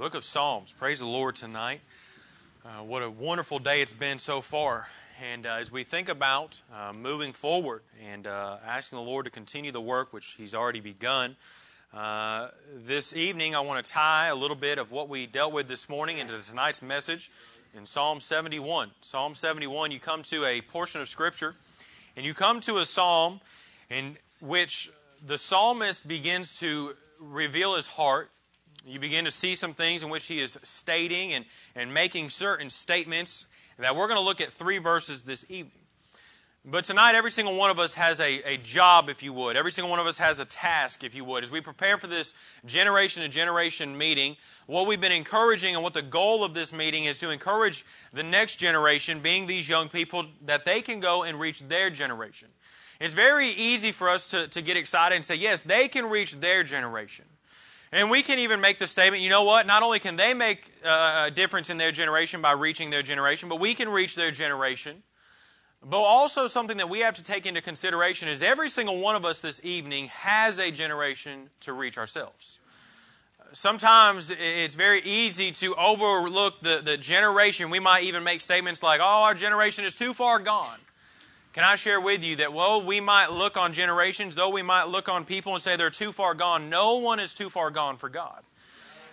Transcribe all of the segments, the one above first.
Book of Psalms. Praise the Lord tonight. Uh, what a wonderful day it's been so far. And uh, as we think about uh, moving forward and uh, asking the Lord to continue the work which He's already begun, uh, this evening I want to tie a little bit of what we dealt with this morning into tonight's message in Psalm 71. Psalm 71, you come to a portion of Scripture, and you come to a psalm in which the psalmist begins to reveal his heart you begin to see some things in which he is stating and, and making certain statements that we're going to look at three verses this evening. But tonight, every single one of us has a, a job, if you would. Every single one of us has a task, if you would. As we prepare for this generation to generation meeting, what we've been encouraging and what the goal of this meeting is to encourage the next generation, being these young people, that they can go and reach their generation. It's very easy for us to, to get excited and say, yes, they can reach their generation. And we can even make the statement, you know what? Not only can they make uh, a difference in their generation by reaching their generation, but we can reach their generation. But also, something that we have to take into consideration is every single one of us this evening has a generation to reach ourselves. Sometimes it's very easy to overlook the, the generation. We might even make statements like, oh, our generation is too far gone. Can I share with you that, well, we might look on generations, though we might look on people and say they're too far gone, no one is too far gone for God.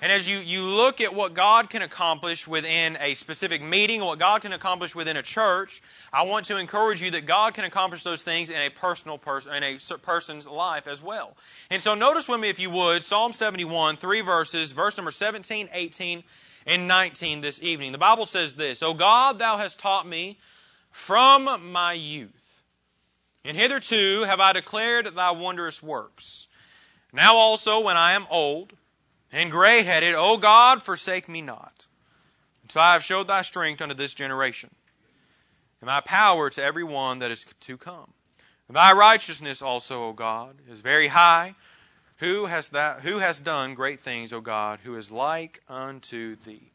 And as you, you look at what God can accomplish within a specific meeting, what God can accomplish within a church, I want to encourage you that God can accomplish those things in a personal person, in a person's life as well. And so notice with me, if you would, Psalm 71, three verses, verse number 17, 18, and 19 this evening. The Bible says this, O God, thou hast taught me from my youth. And hitherto have I declared thy wondrous works. Now also, when I am old and gray headed, O God, forsake me not, until I have showed thy strength unto this generation, and thy power to every one that is to come. Thy righteousness also, O God, is very high. Who has, that, who has done great things, O God, who is like unto thee?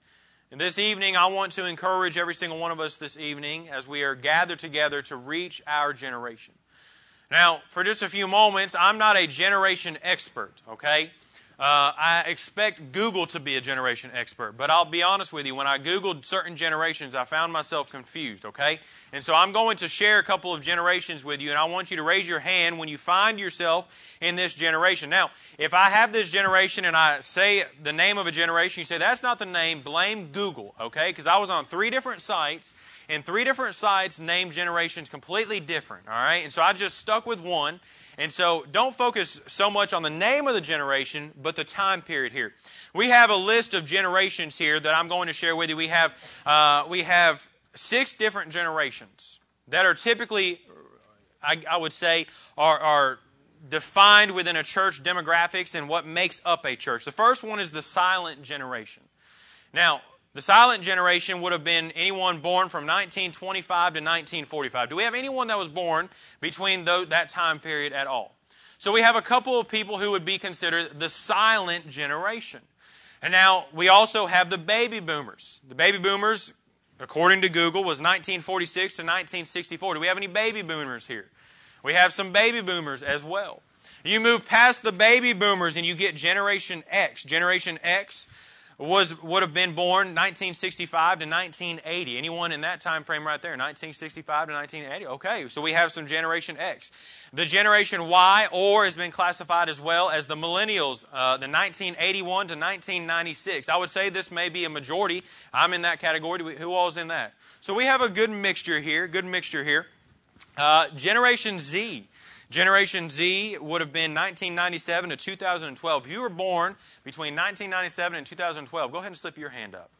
And this evening, I want to encourage every single one of us this evening as we are gathered together to reach our generation. Now, for just a few moments, I'm not a generation expert, okay? Uh, I expect Google to be a generation expert, but I'll be honest with you. When I Googled certain generations, I found myself confused, okay? And so I'm going to share a couple of generations with you, and I want you to raise your hand when you find yourself in this generation. Now, if I have this generation and I say the name of a generation, you say, that's not the name, blame Google, okay? Because I was on three different sites, and three different sites named generations completely different, all right? And so I just stuck with one. And so don't focus so much on the name of the generation, but the time period here. We have a list of generations here that I'm going to share with you. We have, uh, we have six different generations that are typically, I, I would say, are, are defined within a church demographics and what makes up a church. The first one is the silent generation. Now, the silent generation would have been anyone born from 1925 to 1945. Do we have anyone that was born between that time period at all? So we have a couple of people who would be considered the silent generation. And now we also have the baby boomers. The baby boomers, according to Google, was 1946 to 1964. Do we have any baby boomers here? We have some baby boomers as well. You move past the baby boomers and you get Generation X. Generation X was would have been born 1965 to 1980. Anyone in that time frame right there, 1965 to 1980. Okay, so we have some Generation X. The Generation Y, or has been classified as well as the Millennials, uh, the 1981 to 1996. I would say this may be a majority. I'm in that category. Who all is in that? So we have a good mixture here. Good mixture here. Uh, Generation Z. Generation Z would have been 1997 to 2012. If you were born between 1997 and 2012, go ahead and slip your hand up.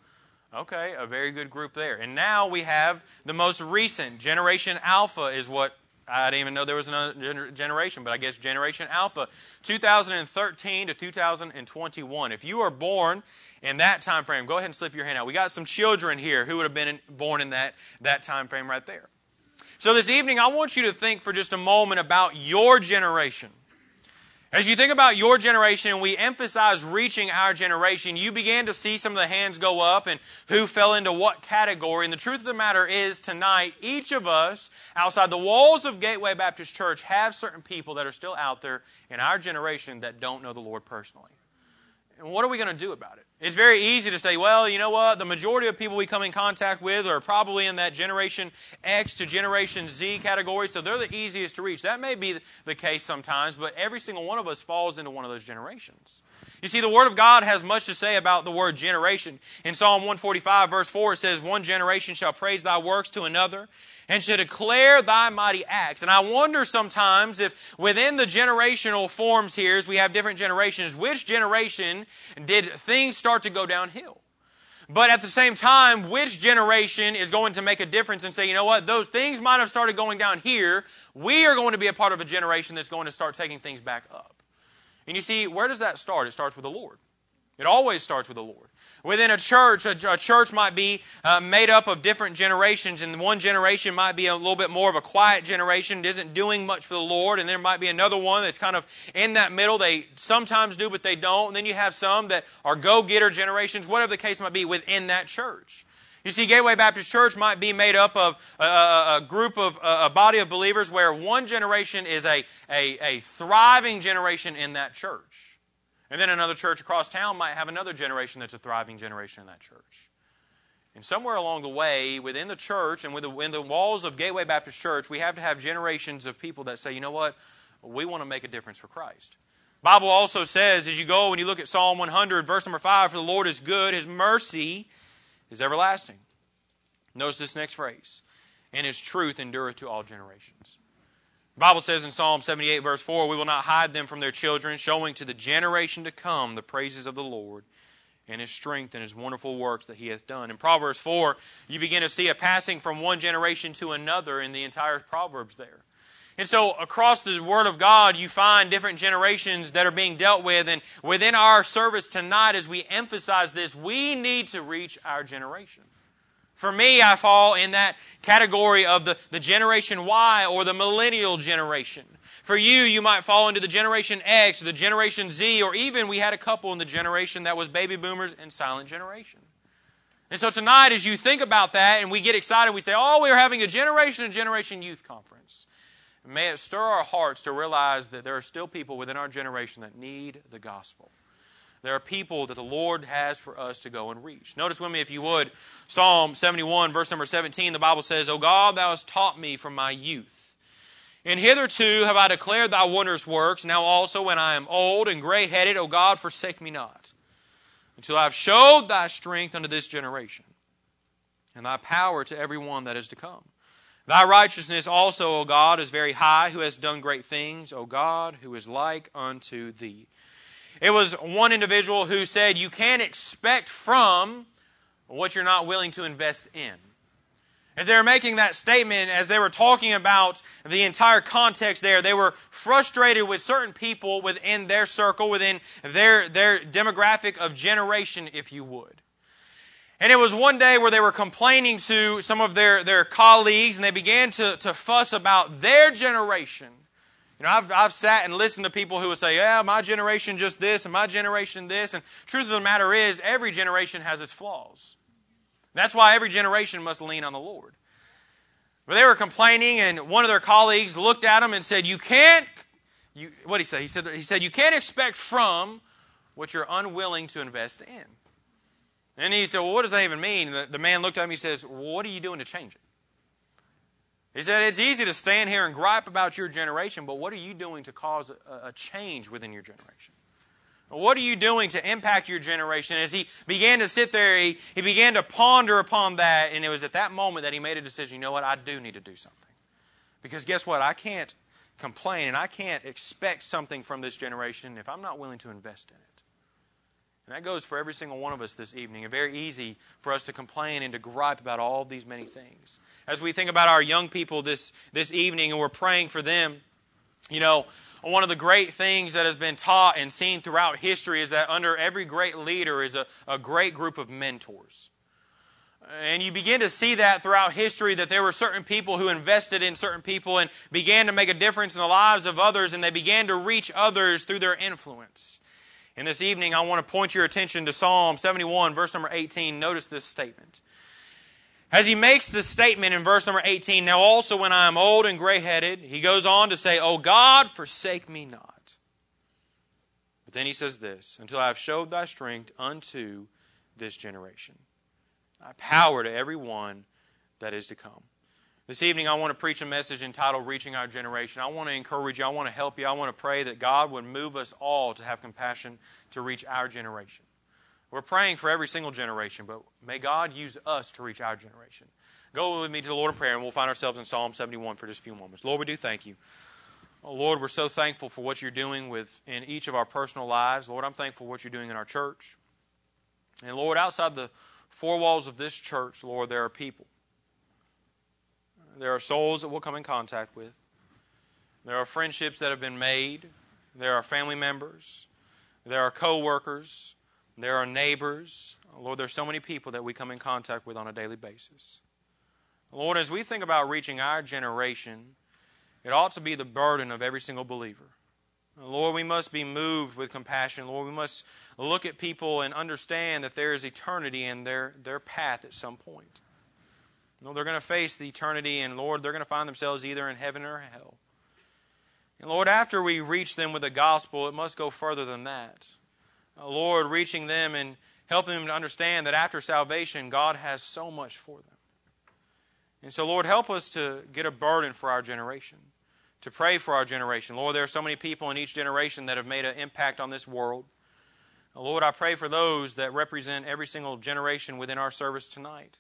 Okay, a very good group there. And now we have the most recent Generation Alpha is what I didn't even know there was another generation, but I guess Generation Alpha, 2013 to 2021. If you are born in that time frame, go ahead and slip your hand out. We got some children here who would have been born in that, that time frame right there. So this evening, I want you to think for just a moment about your generation. As you think about your generation and we emphasize reaching our generation, you began to see some of the hands go up and who fell into what category. And the truth of the matter is, tonight, each of us outside the walls of Gateway Baptist Church have certain people that are still out there in our generation that don't know the Lord personally. And what are we going to do about it? It's very easy to say, well, you know what? The majority of people we come in contact with are probably in that generation X to generation Z category, so they're the easiest to reach. That may be the case sometimes, but every single one of us falls into one of those generations. You see, the Word of God has much to say about the word generation. In Psalm 145, verse 4, it says, One generation shall praise thy works to another, and shall declare thy mighty acts. And I wonder sometimes if within the generational forms here, as we have different generations, which generation did things start to go downhill? But at the same time, which generation is going to make a difference and say, you know what, those things might have started going down here. We are going to be a part of a generation that's going to start taking things back up. And you see, where does that start? It starts with the Lord. It always starts with the Lord. Within a church, a, a church might be uh, made up of different generations, and one generation might be a little bit more of a quiet generation, isn't doing much for the Lord, and there might be another one that's kind of in that middle. They sometimes do, but they don't. And then you have some that are go getter generations, whatever the case might be within that church. You see, Gateway Baptist Church might be made up of a, a, group of a, a, body of believers where one generation is a, a, a thriving generation in that church. And then another church across town might have another generation that's a thriving generation in that church. And somewhere along the way, within the church and within the walls of Gateway Baptist Church, we have to have generations of people that say, you know what, we want to make a difference for Christ. Bible also says, as you go and you look at Psalm 100, verse number 5, for the Lord is good, his mercy is everlasting. Notice this next phrase and his truth endureth to all generations. The Bible says in Psalm 78, verse 4, We will not hide them from their children, showing to the generation to come the praises of the Lord and his strength and his wonderful works that he hath done. In Proverbs 4, you begin to see a passing from one generation to another in the entire Proverbs there. And so, across the Word of God, you find different generations that are being dealt with. And within our service tonight, as we emphasize this, we need to reach our generation. For me, I fall in that category of the, the Generation Y or the millennial generation. For you, you might fall into the Generation X the Generation Z, or even we had a couple in the generation that was baby boomers and silent generation. And so tonight, as you think about that and we get excited, we say, oh, we're having a generation and generation youth conference. May it stir our hearts to realize that there are still people within our generation that need the gospel. There are people that the Lord has for us to go and reach. Notice with me, if you would, Psalm 71, verse number 17, the Bible says, O God, thou hast taught me from my youth. And hitherto have I declared thy wondrous works. Now also, when I am old and gray headed, O God, forsake me not, until I have showed thy strength unto this generation, and thy power to every one that is to come. Thy righteousness also, O God, is very high, who has done great things, O God, who is like unto thee. It was one individual who said, You can't expect from what you're not willing to invest in. As they were making that statement, as they were talking about the entire context there, they were frustrated with certain people within their circle, within their, their demographic of generation, if you would. And it was one day where they were complaining to some of their, their colleagues and they began to, to fuss about their generation. You know, I've, I've sat and listened to people who would say, yeah, my generation just this and my generation this. And truth of the matter is, every generation has its flaws. That's why every generation must lean on the Lord. But they were complaining, and one of their colleagues looked at them and said, You can't, you, what he say? He said, he said, You can't expect from what you're unwilling to invest in. And he said, Well, what does that even mean? The, the man looked at him and he says, well, What are you doing to change it? He said, It's easy to stand here and gripe about your generation, but what are you doing to cause a, a change within your generation? What are you doing to impact your generation? As he began to sit there, he, he began to ponder upon that, and it was at that moment that he made a decision you know what? I do need to do something. Because guess what? I can't complain and I can't expect something from this generation if I'm not willing to invest in it. And that goes for every single one of us this evening. It's very easy for us to complain and to gripe about all these many things. As we think about our young people this, this evening and we're praying for them, you know, one of the great things that has been taught and seen throughout history is that under every great leader is a, a great group of mentors. And you begin to see that throughout history that there were certain people who invested in certain people and began to make a difference in the lives of others, and they began to reach others through their influence. And this evening, I want to point your attention to Psalm 71, verse number 18. Notice this statement. As he makes this statement in verse number 18, now also when I am old and gray headed, he goes on to say, O God, forsake me not. But then he says this until I have showed thy strength unto this generation. Thy power to every one that is to come. This evening, I want to preach a message entitled Reaching Our Generation. I want to encourage you. I want to help you. I want to pray that God would move us all to have compassion to reach our generation. We're praying for every single generation, but may God use us to reach our generation. Go with me to the Lord in prayer, and we'll find ourselves in Psalm 71 for just a few moments. Lord, we do thank you. Oh, Lord, we're so thankful for what you're doing with in each of our personal lives. Lord, I'm thankful for what you're doing in our church. And Lord, outside the four walls of this church, Lord, there are people. There are souls that we'll come in contact with. There are friendships that have been made. There are family members. There are co-workers. There are neighbors. Lord, there's so many people that we come in contact with on a daily basis. Lord, as we think about reaching our generation, it ought to be the burden of every single believer. Lord, we must be moved with compassion. Lord, we must look at people and understand that there is eternity in their, their path at some point. No, they're going to face the eternity, and Lord, they're going to find themselves either in heaven or hell. And Lord, after we reach them with the gospel, it must go further than that. Uh, Lord, reaching them and helping them to understand that after salvation, God has so much for them. And so, Lord, help us to get a burden for our generation, to pray for our generation. Lord, there are so many people in each generation that have made an impact on this world. Lord, I pray for those that represent every single generation within our service tonight.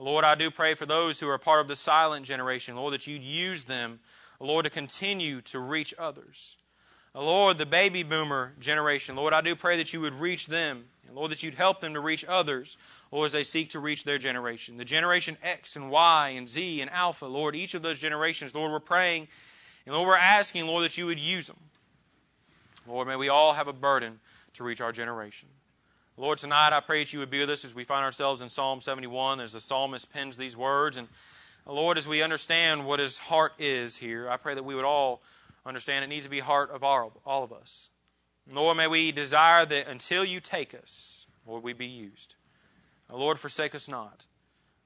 Lord, I do pray for those who are part of the silent generation, Lord, that you'd use them, Lord, to continue to reach others. Lord, the baby boomer generation, Lord, I do pray that you would reach them. And Lord, that you'd help them to reach others, Lord, as they seek to reach their generation. The generation X and Y and Z and Alpha, Lord, each of those generations, Lord, we're praying and Lord, we're asking, Lord, that you would use them. Lord, may we all have a burden to reach our generation. Lord, tonight I pray that you would be with us as we find ourselves in Psalm 71 as the psalmist pens these words. And Lord, as we understand what his heart is here, I pray that we would all understand it needs to be heart of all, all of us. Lord, may we desire that until you take us, Lord, we be used. Lord, forsake us not.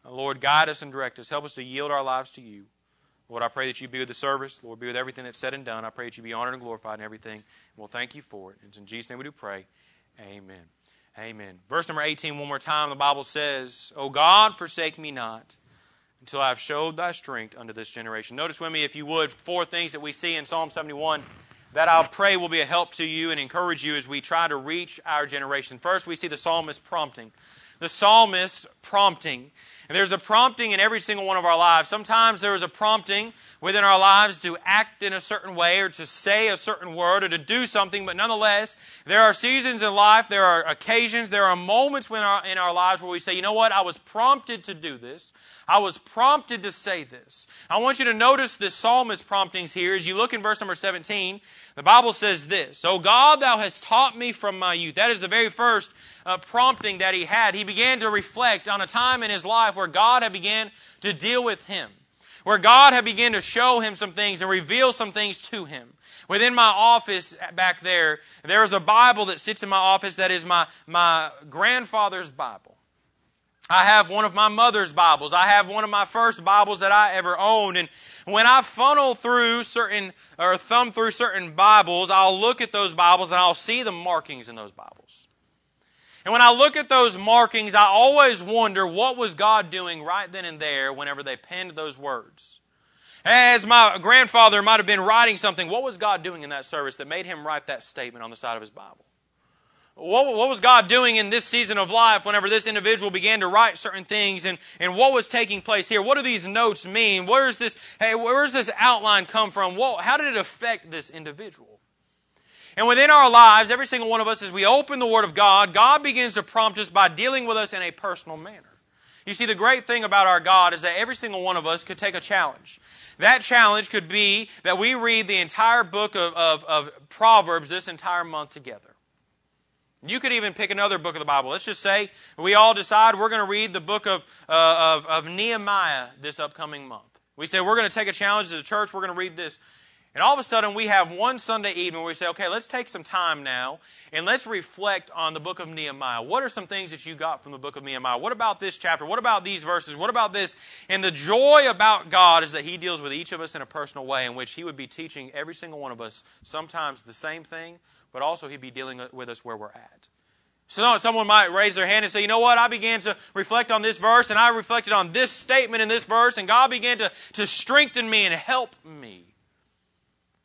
Lord, guide us and direct us. Help us to yield our lives to you. Lord, I pray that you be with the service. Lord, be with everything that's said and done. I pray that you be honored and glorified in everything. And we'll thank you for it. It's in Jesus' name we do pray. Amen. Amen. Verse number 18, one more time, the Bible says, O God, forsake me not until I have showed thy strength unto this generation. Notice with me, if you would, four things that we see in Psalm 71 that I'll pray will be a help to you and encourage you as we try to reach our generation. First, we see the psalmist prompting. The psalmist prompting. And there's a prompting in every single one of our lives. Sometimes there is a prompting within our lives to act in a certain way or to say a certain word or to do something, but nonetheless, there are seasons in life, there are occasions, there are moments in our, in our lives where we say, you know what, I was prompted to do this. I was prompted to say this. I want you to notice the psalmist promptings here. As you look in verse number 17, the Bible says this, O God, thou hast taught me from my youth. That is the very first uh, prompting that he had. He began to reflect on a time in his life where God had began to deal with him, where God had begun to show him some things and reveal some things to him. Within my office back there, there is a Bible that sits in my office that is my, my grandfather's Bible. I have one of my mother's Bibles. I have one of my first Bibles that I ever owned. And when I funnel through certain, or thumb through certain Bibles, I'll look at those Bibles and I'll see the markings in those Bibles. And when I look at those markings, I always wonder what was God doing right then and there whenever they penned those words. As my grandfather might have been writing something, what was God doing in that service that made him write that statement on the side of his Bible? What, what, was God doing in this season of life whenever this individual began to write certain things and, and what was taking place here? What do these notes mean? Where is this, hey, where does this outline come from? What, how did it affect this individual? And within our lives, every single one of us, as we open the Word of God, God begins to prompt us by dealing with us in a personal manner. You see, the great thing about our God is that every single one of us could take a challenge. That challenge could be that we read the entire book of, of, of Proverbs this entire month together. You could even pick another book of the Bible. Let's just say we all decide we're going to read the book of, uh, of, of Nehemiah this upcoming month. We say we're going to take a challenge as a church, we're going to read this. And all of a sudden, we have one Sunday evening where we say, okay, let's take some time now and let's reflect on the book of Nehemiah. What are some things that you got from the book of Nehemiah? What about this chapter? What about these verses? What about this? And the joy about God is that He deals with each of us in a personal way in which He would be teaching every single one of us sometimes the same thing, but also He'd be dealing with us where we're at. So someone might raise their hand and say, you know what, I began to reflect on this verse and I reflected on this statement in this verse and God began to, to strengthen me and help me.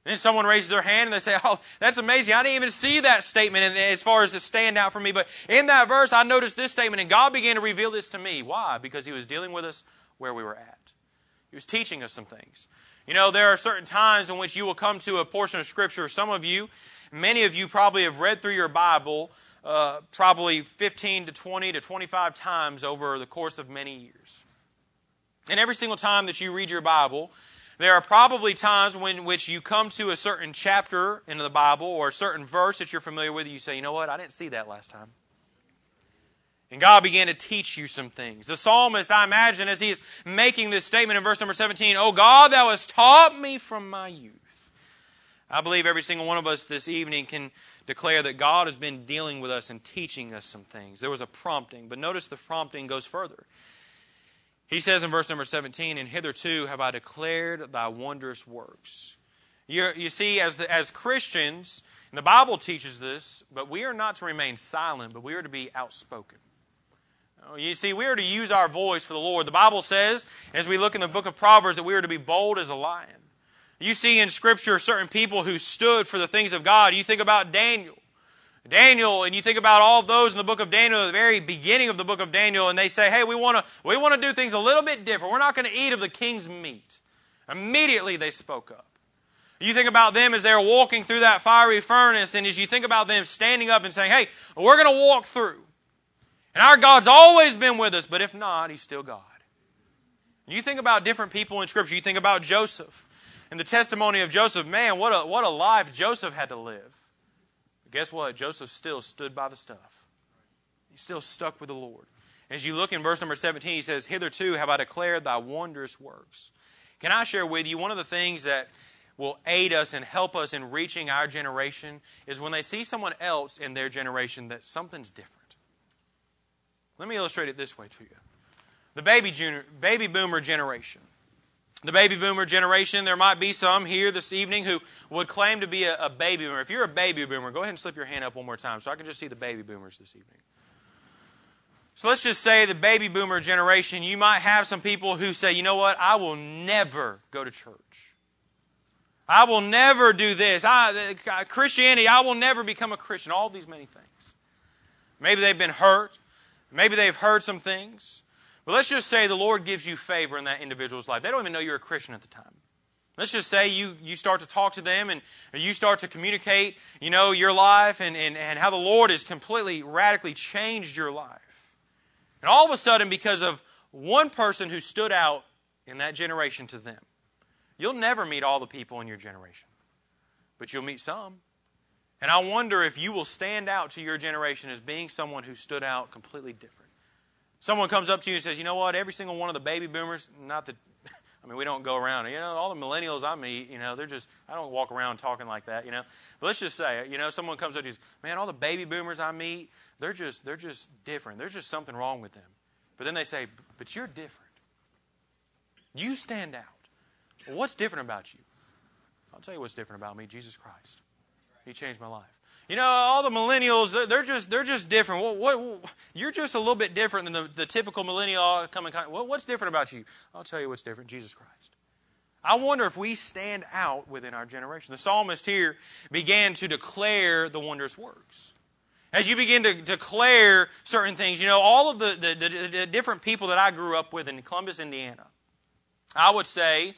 And then someone raises their hand and they say, oh, that's amazing. I didn't even see that statement as far as the stand out for me. But in that verse, I noticed this statement and God began to reveal this to me. Why? Because He was dealing with us where we were at. He was teaching us some things. You know, there are certain times in which you will come to a portion of Scripture. Some of you, many of you probably have read through your Bible uh, probably 15 to 20 to 25 times over the course of many years. And every single time that you read your Bible, there are probably times when which you come to a certain chapter in the Bible or a certain verse that you're familiar with, and you say, you know what, I didn't see that last time. And God began to teach you some things. The psalmist, I imagine, as he is making this statement in verse number 17, Oh God, thou hast taught me from my youth. I believe every single one of us this evening can declare that God has been dealing with us and teaching us some things. There was a prompting, but notice the prompting goes further. He says in verse number 17, And hitherto have I declared thy wondrous works. you you see, as, the, as Christians, and the Bible teaches this, but we are not to remain silent, but we are to be outspoken. Oh, you see, we are to use our voice for the Lord. The Bible says, as we look in the book of Proverbs, that we are to be bold as a lion. You see in Scripture certain people who stood for the things of God. You think about Daniel. Daniel, and you think about all those in the book of Daniel, the very beginning of the book of Daniel, and they say, hey, we want to we want to do things a little bit different. We're not going to eat of the king's meat. Immediately they spoke up. You think about them as they're walking through that fiery furnace, and as you think about them standing up and saying, hey, we're going to walk through. And our God's always been with us, but if not, He's still God. You think about different people in Scripture. You think about Joseph and the testimony of Joseph, man, what a, what a life Joseph had to live. But guess what? Joseph still stood by the stuff. He still stuck with the Lord. As you look in verse number 17, he says, Hitherto have I declared thy wondrous works. Can I share with you one of the things that will aid us and help us in reaching our generation is when they see someone else in their generation that something's different. Let me illustrate it this way to you. The baby, junior, baby boomer generation the baby boomer generation, there might be some here this evening who would claim to be a, a, baby boomer. If you're a baby boomer, go ahead and slip your hand up one more time so I can just see the baby boomers this evening. So let's just say the baby boomer generation, you might have some people who say, you know what, I will never go to church. I will never do this. I, uh, Christianity, I will never become a Christian. All these many things. Maybe they've been hurt. Maybe they've heard some things. But let's just say the Lord gives you favor in that individual's life. They don't even know you're a Christian at the time. Let's just say you, you start to talk to them and you start to communicate, you know, your life and, and, and how the Lord has completely, radically changed your life. And all of a sudden, because of one person who stood out in that generation to them, you'll never meet all the people in your generation, but you'll meet some. And I wonder if you will stand out to your generation as being someone who stood out completely different. Someone comes up to you and says, you know what, every single one of the baby boomers, not that, I mean, we don't go around, you know, all the millennials I meet, you know, they're just, I don't walk around talking like that, you know. But let's just say, you know, someone comes up to you and says, man, all the baby boomers I meet, they're just, they're just different. There's just something wrong with them. But then they say, but you're different. You stand out. Well, what's different about you? I'll tell you what's different about me Jesus Christ. He changed my life. You know, all the millennials, they're just, they're just different. What, what, you're just a little bit different than the, the typical millennial coming. What, what's different about you? I'll tell you what's different Jesus Christ. I wonder if we stand out within our generation. The psalmist here began to declare the wondrous works. As you begin to declare certain things, you know, all of the, the, the, the different people that I grew up with in Columbus, Indiana, I would say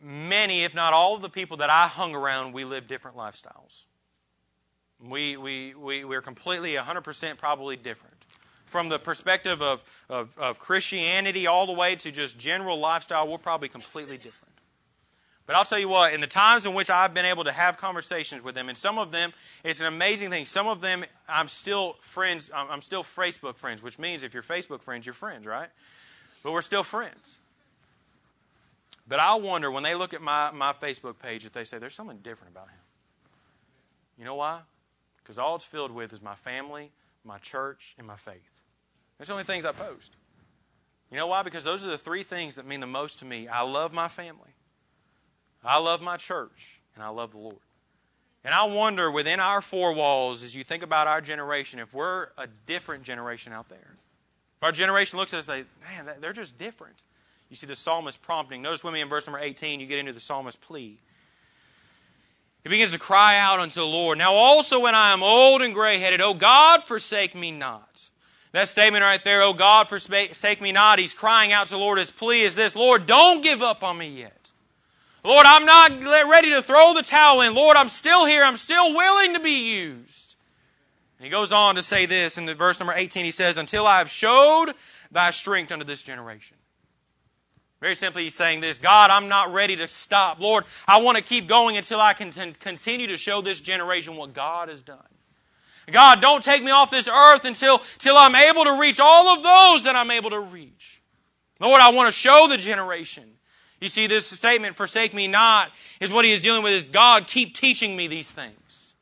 many, if not all of the people that I hung around, we lived different lifestyles. We, we, we, we're completely 100% probably different. From the perspective of, of, of Christianity all the way to just general lifestyle, we're probably completely different. But I'll tell you what, in the times in which I've been able to have conversations with them, and some of them, it's an amazing thing. Some of them, I'm still friends, I'm still Facebook friends, which means if you're Facebook friends, you're friends, right? But we're still friends. But I wonder when they look at my, my Facebook page if they say, there's something different about him. You know why? Because all it's filled with is my family, my church, and my faith. That's the only things I post. You know why? Because those are the three things that mean the most to me. I love my family, I love my church, and I love the Lord. And I wonder within our four walls, as you think about our generation, if we're a different generation out there. If our generation looks at us, they, man, they're just different. You see the psalmist prompting. Notice with me in verse number 18, you get into the psalmist's plea. He begins to cry out unto the Lord. Now also when I am old and gray headed, O God, forsake me not. That statement right there, O God, forsake me not, he's crying out to the Lord. His plea is this Lord, don't give up on me yet. Lord, I'm not ready to throw the towel in. Lord, I'm still here. I'm still willing to be used. And he goes on to say this in the verse number 18. He says, Until I have showed thy strength unto this generation. Very simply, he's saying this God, I'm not ready to stop. Lord, I want to keep going until I can continue to show this generation what God has done. God, don't take me off this earth until, until I'm able to reach all of those that I'm able to reach. Lord, I want to show the generation. You see, this statement, forsake me not, is what he is dealing with is God, keep teaching me these things.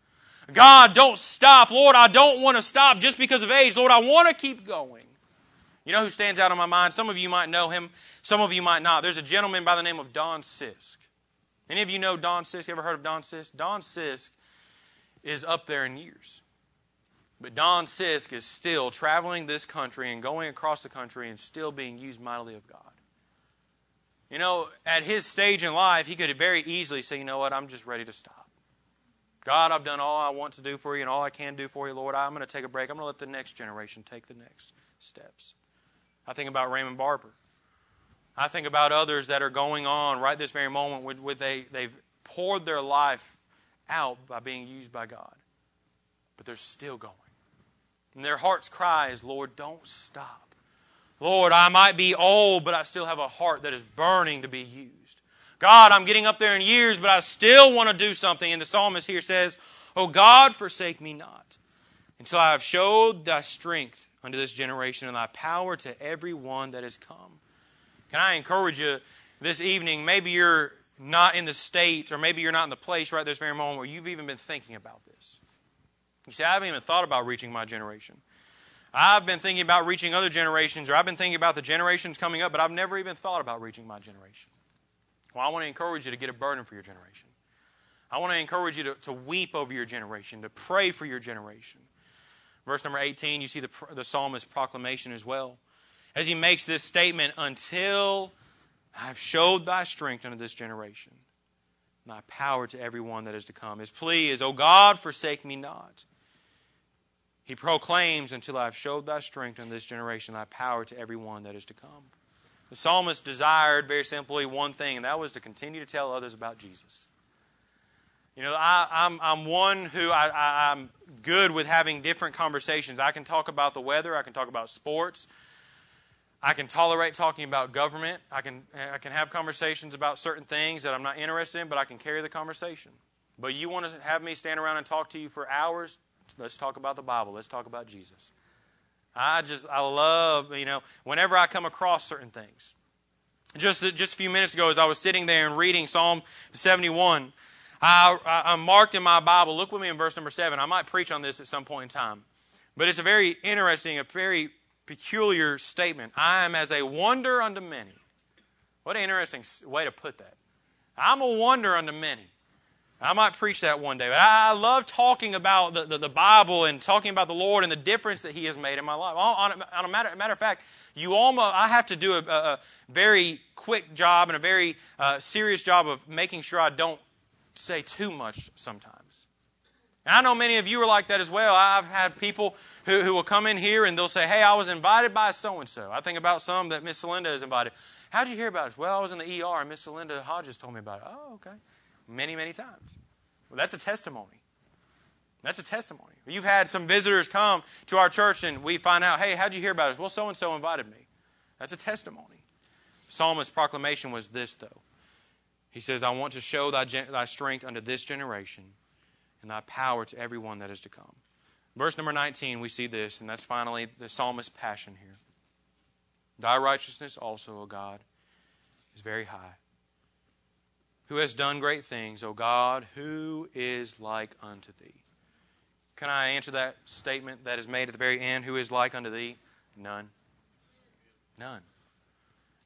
God, don't stop. Lord, I don't want to stop just because of age. Lord, I want to keep going. You know who stands out in my mind? Some of you might know him, some of you might not. There's a gentleman by the name of Don Sisk. Any of you know Don Sisk? Ever heard of Don Sisk? Don Sisk is up there in years. But Don Sisk is still traveling this country and going across the country and still being used mightily of God. You know, at his stage in life, he could very easily say, you know what, I'm just ready to stop. God, I've done all I want to do for you and all I can do for you, Lord. I'm going to take a break. I'm going to let the next generation take the next steps. I think about Raymond Barber. I think about others that are going on right this very moment with, with they, they've poured their life out by being used by God. But they're still going. And their heart's cry is, Lord, don't stop. Lord, I might be old, but I still have a heart that is burning to be used. God, I'm getting up there in years, but I still want to do something. And the psalmist here says, Oh God, forsake me not, until I have showed thy strength unto this generation and thy power to every one that is come. Can I encourage you this evening? Maybe you're not in the state, or maybe you're not in the place right this very moment where you've even been thinking about this. You say, I haven't even thought about reaching my generation. I've been thinking about reaching other generations, or I've been thinking about the generations coming up, but I've never even thought about reaching my generation. Well, I want to encourage you to get a burden for your generation. I want to encourage you to, to weep over your generation, to pray for your generation. Verse number 18, you see the, the psalmist's proclamation as well. As he makes this statement, until I've showed thy strength unto this generation, thy power to everyone that is to come. His plea is, O God, forsake me not. He proclaims, Until I have showed thy strength unto this generation, thy power to everyone that is to come. The psalmist desired, very simply, one thing, and that was to continue to tell others about Jesus. You know, I, am I'm, I'm one who I, I, I'm good with having different conversations. I can talk about the weather, I can talk about sports, I can tolerate talking about government. I can, I can have conversations about certain things that I'm not interested in, but I can carry the conversation. But you want to have me stand around and talk to you for hours? Let's talk about the Bible. Let's talk about Jesus. I just, I love, you know, whenever I come across certain things. Just, just a few minutes ago, as I was sitting there and reading Psalm 71, I, I, am marked in my Bible. Look with me in verse number 7. I might preach on this at some point in time. But it's a very interesting, a very peculiar statement. I am as a wonder unto many. What an interesting way to put that. I'm a wonder unto many. I might preach that one day. But I love talking about the, the, the, Bible and talking about the Lord and the difference that He has made in my life. On, a, on a matter, matter, of fact, you almost I have to do a, a very quick job and a very uh, serious job of making sure I don't say too much sometimes. And I know many of you are like that as well. I've had people who, who will come in here and they'll say, Hey, I was invited by so and so. I think about some that Miss Linda has invited. How'd you hear about it? Well, I was in the ER and Miss Linda Hodges told me about it. Oh, okay. Many, many times. Well, that's a testimony. That's a testimony. You've had some visitors come to our church and we find out, hey, how'd you hear about us? Well, so and so invited me. That's a testimony. Psalmist's proclamation was this, though. He says, I want to show thy, thy strength unto this generation and thy power to everyone that is to come. Verse number 19, we see this, and that's finally the psalmist's passion here. Thy righteousness also, O God, is very high. Who has done great things, O God, who is like unto thee? Can I answer that statement that is made at the very end? Who is like unto thee? None. None.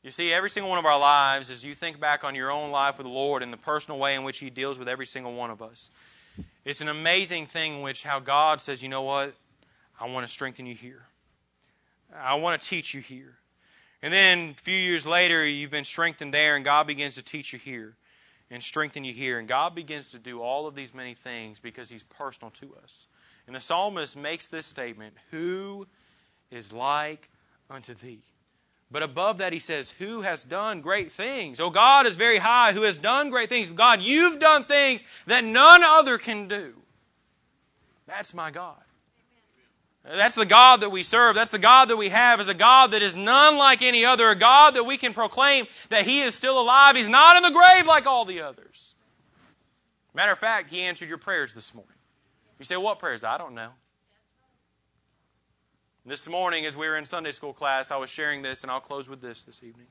You see, every single one of our lives, as you think back on your own life with the Lord and the personal way in which He deals with every single one of us, It's an amazing thing which how God says, you know what? I want to strengthen you here. I want to teach you here. And then a few years later, you've been strengthened there, and God begins to teach you here and strengthen you here. And God begins to do all of these many things because He's personal to us. And the psalmist makes this statement Who is like unto thee? But above that, he says, Who has done great things? Oh, God is very high, who has done great things. God, you've done things that none other can do. That's my God. That's the God that we serve. That's the God that we have is a God that is none like any other, a God that we can proclaim that He is still alive. He's not in the grave like all the others. Matter of fact, He answered your prayers this morning. You say, What prayers? I don't know. This morning, as we were in Sunday school class, I was sharing this, and I'll close with this this evening.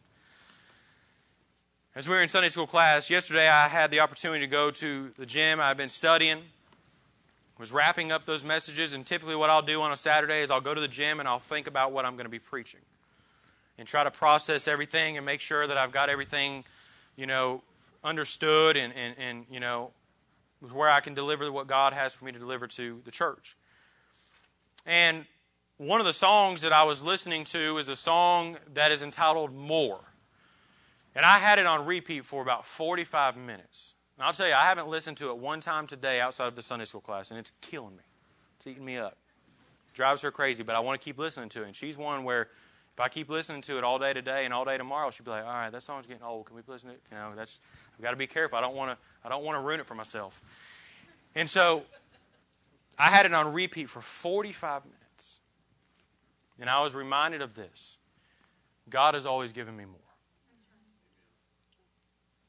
As we were in Sunday school class, yesterday I had the opportunity to go to the gym. I've been studying, was wrapping up those messages, and typically what I'll do on a Saturday is I'll go to the gym and I'll think about what I'm going to be preaching and try to process everything and make sure that I've got everything, you know, understood and, and, and you know, where I can deliver what God has for me to deliver to the church. And one of the songs that I was listening to is a song that is entitled More. And I had it on repeat for about 45 minutes. And I'll tell you, I haven't listened to it one time today outside of the Sunday school class, and it's killing me. It's eating me up. Drives her crazy, but I want to keep listening to it. And she's one where if I keep listening to it all day today and all day tomorrow, she'll be like, "All right, that song's getting old. Can we listen to it?" You know, that's I've got to be careful. I don't want to. I don't want to ruin it for myself. And so, I had it on repeat for 45 minutes. And I was reminded of this God has always given me more.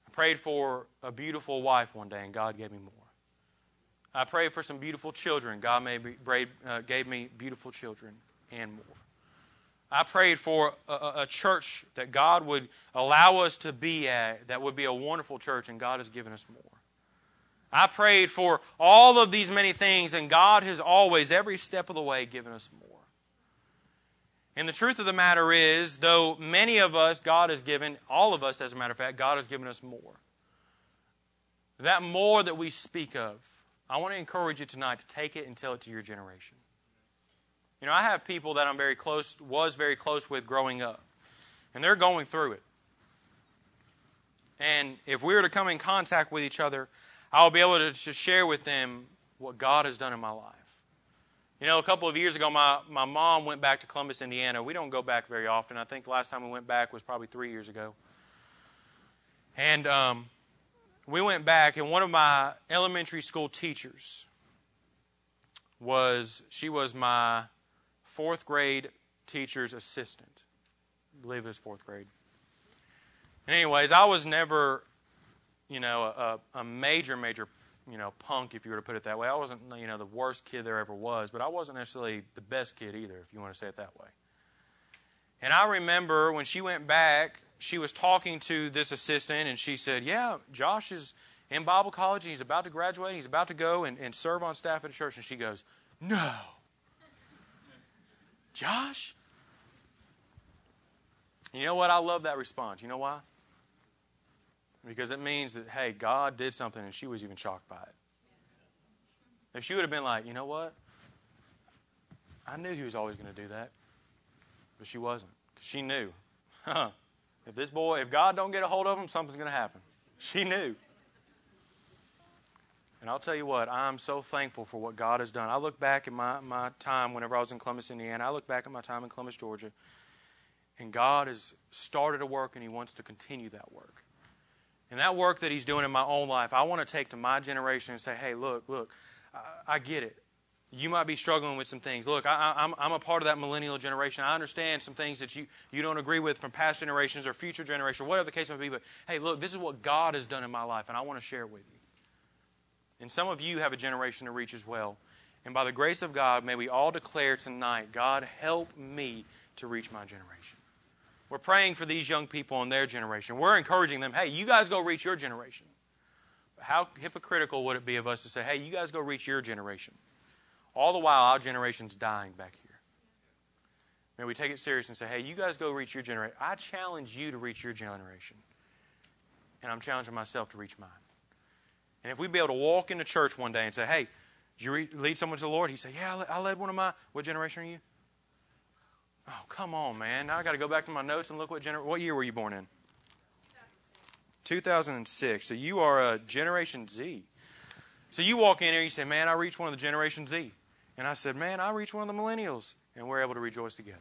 I prayed for a beautiful wife one day, and God gave me more. I prayed for some beautiful children. God uh, gave me beautiful children and more. I prayed for a, a, church that God would allow us to be at, that would be a wonderful church, and God has given us more. I prayed for all of these many things, and God has always, every step of the way, given us more. And the truth of the matter is, though many of us, God has given, all of us, as a matter of fact, God has given us more. That more that we speak of, I want to encourage you tonight to take it and tell it to your generation. You know, I have people that I'm very close, was very close with growing up, and they're going through it. And if we were to come in contact with each other, I'll be able to, to share with them what God has done in my life. You know, a couple of years ago, my, my mom went back to Columbus, Indiana. We don't go back very often. I think the last time we went back was probably three years ago. And um, we went back, and one of my elementary school teachers was, she was my fourth grade teacher's assistant. I believe it was fourth grade. And anyways, I was never, you know, a, a major, major you know, punk, if you were to put it that way. I wasn't, you know, the worst kid there ever was, but I wasn't necessarily the best kid either, if you want to say it that way. And I remember when she went back, she was talking to this assistant, and she said, Yeah, Josh is in Bible college, and he's about to graduate, and he's about to go and, and serve on staff at a church. And she goes, No. Josh? You know what? I love that response. You know why? Because it means that, hey, God did something and she was even shocked by it. If she would have been like, you know what? I knew he was always going to do that. But she wasn't. She knew. Huh. If this boy, if God don't get a hold of him, something's going to happen. She knew. And I'll tell you what, I'm so thankful for what God has done. I look back at my, my time whenever I was in Columbus, Indiana. I look back at my time in Columbus, Georgia. And God has started a work and He wants to continue that work. And that work that He's doing in my own life, I want to take to my generation and say, hey, look, look, I, I get it. You might be struggling with some things. Look, I, I'm, I'm a part of that millennial generation. I understand some things that you, you don't agree with from past generations or future generations, whatever the case may be. But hey, look, this is what God has done in my life, and I want to share it with you. And some of you have a generation to reach as well. And by the grace of God, may we all declare tonight God, help me to reach my generation. We're praying for these young people in their generation. We're encouraging them, hey, you guys go reach your generation. How hypocritical would it be of us to say, hey, you guys go reach your generation? All the while, our generation's dying back here. May we take it serious and say, hey, you guys go reach your generation. I challenge you to reach your generation. And I'm challenging myself to reach mine. And if we'd be able to walk into church one day and say, hey, did you lead someone to the Lord? He said, yeah, I led one of my, what generation are you? Oh, come on, man. Now I got to go back to my notes and look what gener- what year were you born in? 2006. So you are a Generation Z. So you walk in here, and you say, man, I reached one of the Generation Z. And I said, man, I reached one of the millennials. And we're able to rejoice together.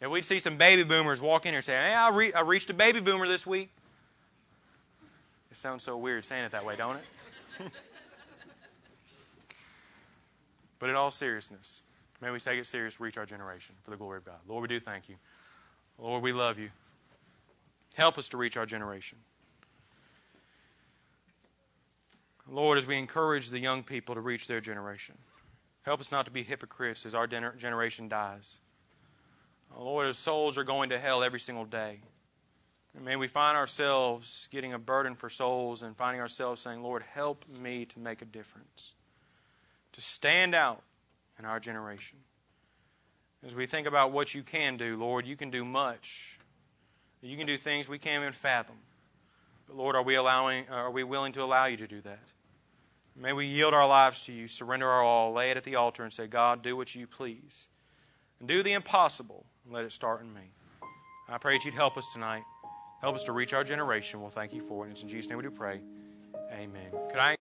If we'd see some baby boomers walk in here and say, hey, I, re- I reached a baby boomer this week. It sounds so weird saying it that way, don't it? but in all seriousness, may we take it serious, reach our generation for the glory of God. Lord, we do thank you. Lord, we love you. Help us to reach our generation. Lord, as we encourage the young people to reach their generation, help us not to be hypocrites as our generation dies. Lord, as souls are going to hell every single day, and may we find ourselves getting a burden for souls and finding ourselves saying, Lord, help me to make a difference, to stand out in our generation. As we think about what you can do, Lord, you can do much. You can do things we can't even fathom. But Lord, are we allowing uh, are we willing to allow you to do that? May we yield our lives to you, surrender our all, lay it at the altar and say, God, do what you please. And do the impossible and let it start in me. I pray that you'd help us tonight. Help us to reach our generation. We'll thank you for it. And it's in Jesus' name we do pray. Amen. Could I